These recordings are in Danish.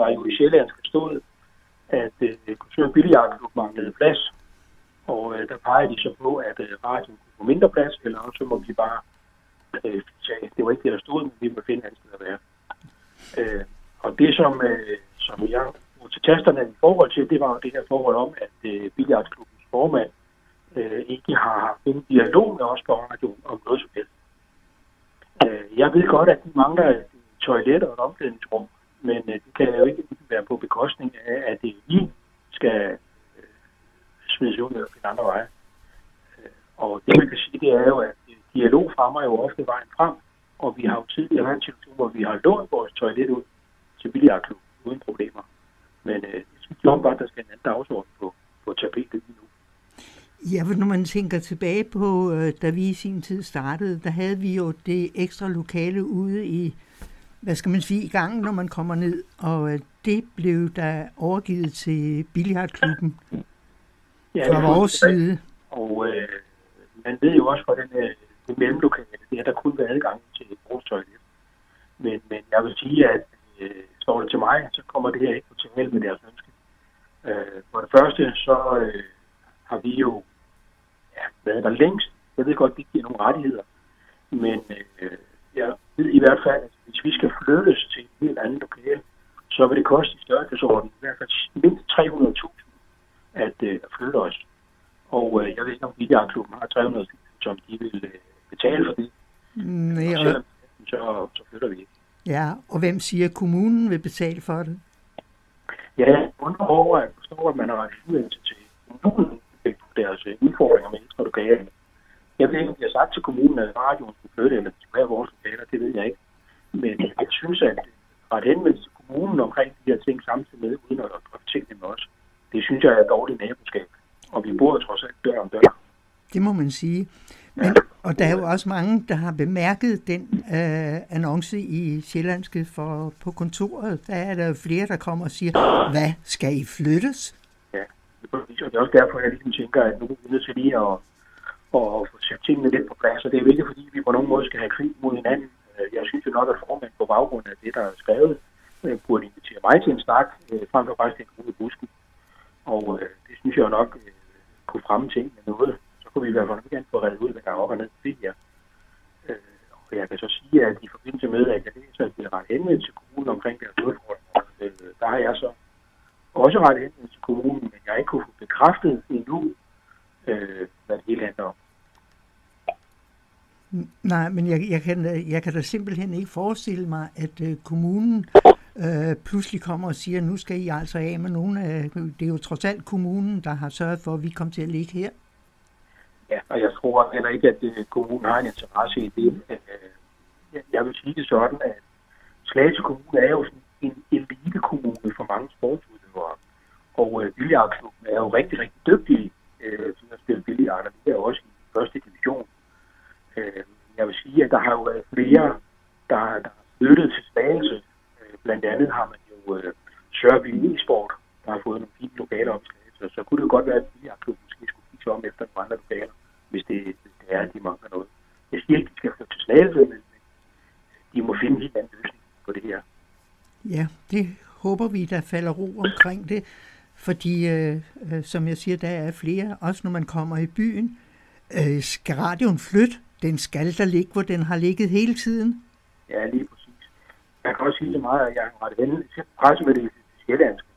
var jo i Sjællandsk stod, at øh, Kultur- og Billiardklub manglede plads. Og øh, der pegede de så på, at øh, radioen kunne få mindre plads, eller også må vi bare øh, sige, det var ikke det, der stod, men vi må finde andet sted at være. Øh, og det, som, øh, som jeg brugte til tasterne i forhold til, det var det her forhold om, at øh, Billiardklubbens formand øh, ikke har haft en dialog med os på radioen om noget som helst. Øh, jeg ved godt, at de mangler et toilet og et omklædningsrum, men øh, det kan jo ikke ligesom være på bekostning af, at det vi skal øh, smides ud og finde andre veje. Øh, og det, man kan sige, det er jo, at øh, dialog fremmer jo ofte vejen frem, og vi har jo tidligere været en situation, hvor vi har lånt vores toilet ud til billiardklub uden problemer. Men øh, jeg synes godt, der skal en anden dagsorden på, på tapetet lige nu. Ja, for når man tænker tilbage på, øh, da vi i sin tid startede, der havde vi jo det ekstra lokale ude i, hvad skal man sige, i gangen, når man kommer ned, og øh, det blev da overgivet til billiardklubben ja, fra vores side. Og øh, man ved jo også, hvordan øh, det mellemlokale, det er der kun været adgang til toilet. Men, men jeg vil sige, at øh, står det til mig, så kommer det her ikke på tale med deres ønske. Øh, for det første, så øh, har vi jo ja, været der længst. Jeg ved godt, det giver nogle rettigheder. Men øh, jeg ved i hvert fald, at hvis vi skal flyttes til et helt andet lokale, så vil det koste i størrelsesorden i hvert fald mindst 300.000 at øh, flytte os. Og øh, jeg ved ikke, om Billiardklubben har 300.000, som de vil øh, betale for det. Nej, og selvom, så, så flytter vi ikke. Ja, og hvem siger, at kommunen vil betale for det? Ja, jeg undrer over, at forstår, at man har ret til kommunen på deres øh, udfordringer med ekstra lokaler. Jeg ved ikke, om de har sagt til kommunen, at radioen skulle flytte, eller skulle være vores lokaler, det ved jeg ikke. Men jeg synes, at ret henvendelse til kommunen omkring de her ting samtidig med, uden at drøfte tingene med os, det synes jeg er dårligt naboskab. Og vi bor trods alt dør om dør. Det må man sige. Men, og der er jo også mange, der har bemærket den øh, annonce i Sjællandske for, på kontoret. Der er der flere, der kommer og siger, hvad skal I flyttes? Ja, det er også derfor, jeg ligesom tænker, at nu er vi nødt til lige at, at få sat tingene lidt på plads. Og det er jo ikke, fordi vi på nogen måde skal have krig mod hinanden. Øh, jeg synes jo nok, at formanden på baggrund af det, der er skrevet, øh, burde invitere mig til en snak, øh, frem for faktisk en i busken. Og det synes jeg jo nok kunne fremme ting med noget Så kunne vi i hvert fald gerne få reddet ud, hvad der er op og ned til her. Øh, og jeg kan så sige, at i forbindelse med, at jeg læser, at det er ret henvendt til kommunen omkring deres udfordringer, øh, der har jeg så også ret henvendt til kommunen, men jeg har ikke kunne få bekræftet endnu, øh, hvad det hele handler om. Nej, men jeg, jeg, kan, jeg kan da simpelthen ikke forestille mig, at øh, kommunen øh, pludselig kommer og siger, nu skal I altså af med nogle af... Det er jo trods alt kommunen, der har sørget for, at vi kom til at ligge her. Ja, og jeg tror heller ikke, at øh, kommunen har en interesse i det. Øh, jeg vil sige det sådan, at Slagelse Kommune er jo sådan en elite kommune for mange sportsudøvere. Og øh, billiardklubben er jo rigtig, rigtig dygtige øh, til at spille billiard, og det er også i første division. Øh, jeg vil sige, at der har jo været flere, der, der har flyttet til Slagelse. Øh, blandt andet har man jo øh, Sørby e-sport, der har fået nogle fine lokaler om Slagelse. Så kunne det jo godt være, at billiardklubben måske skulle kigge om efter nogle andre lokaler hvis det, hvis det er, at de mangler noget. Jeg siger ikke, at de skal flytte til Slagelse, men de må finde en helt anden løsning på det her. Ja, det håber vi, der falder ro omkring det, fordi, øh, øh, som jeg siger, der er flere, også når man kommer i byen. Øh, skal radioen flytte? Den skal der ligge, hvor den har ligget hele tiden. Ja, lige præcis. Jeg kan også sige så meget, at jeg har ret ven til pressemeddelelse til Sjællandske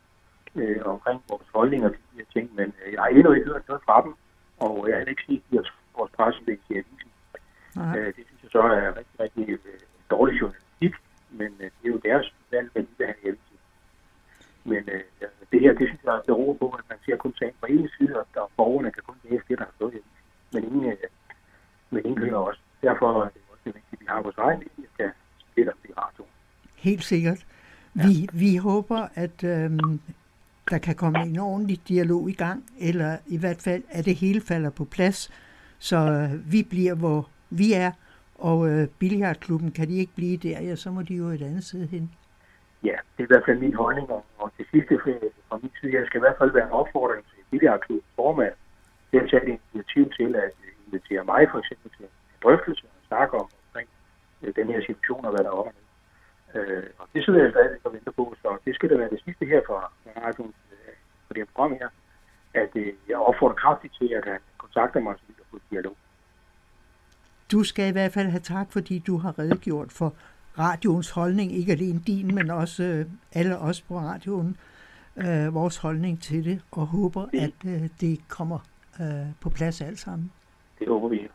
øh, omkring vores holdninger til de her ting, men øh, jeg har endnu ikke hørt noget fra dem og jeg har ikke set at vores presselæg i avisen. Øh, det synes jeg så er rigtig, rigtig øh, dårlig journalistik, men øh, det er jo deres valg, hvad de vil have i avisen. Men øh, det her, det synes jeg beror på, at man ser kun sagen på en side, og der borgerne kan kun læse det, der har stået i avisen. Men ingen, øh, men ingen hører også. Derfor er det også vigtigt, at vi har vores egen linje, skal spille i radio. Helt sikkert. Vi, ja. vi håber, at øhm, der kan komme en ordentlig dialog i gang, eller i hvert fald, at det hele falder på plads, så øh, vi bliver, hvor vi er, og øh, billiardklubben, kan de ikke blive der, ja, så må de jo et andet sted hen. Ja, det er i hvert fald min holdning, og det sidste fra min side, jeg skal i hvert fald være en opfordring til billiardklubbens formand, til at tage et initiativ til at invitere mig for eksempel til en drøftelse og snakke om omkring øh, den her situation og hvad der er op og ned. Øh, og det sidder jeg stadig og venter på, så det skal da være det sidste her fra, for det her program her, at øh, jeg opfordrer kraftigt til, at han kontakter mig, så vi kan få dialog. Du skal i hvert fald have tak, fordi du har redegjort for radioens holdning, ikke alene din, men også øh, alle os på radioen, øh, vores holdning til det, og håber, at øh, det kommer øh, på plads alt sammen. Det håber vi.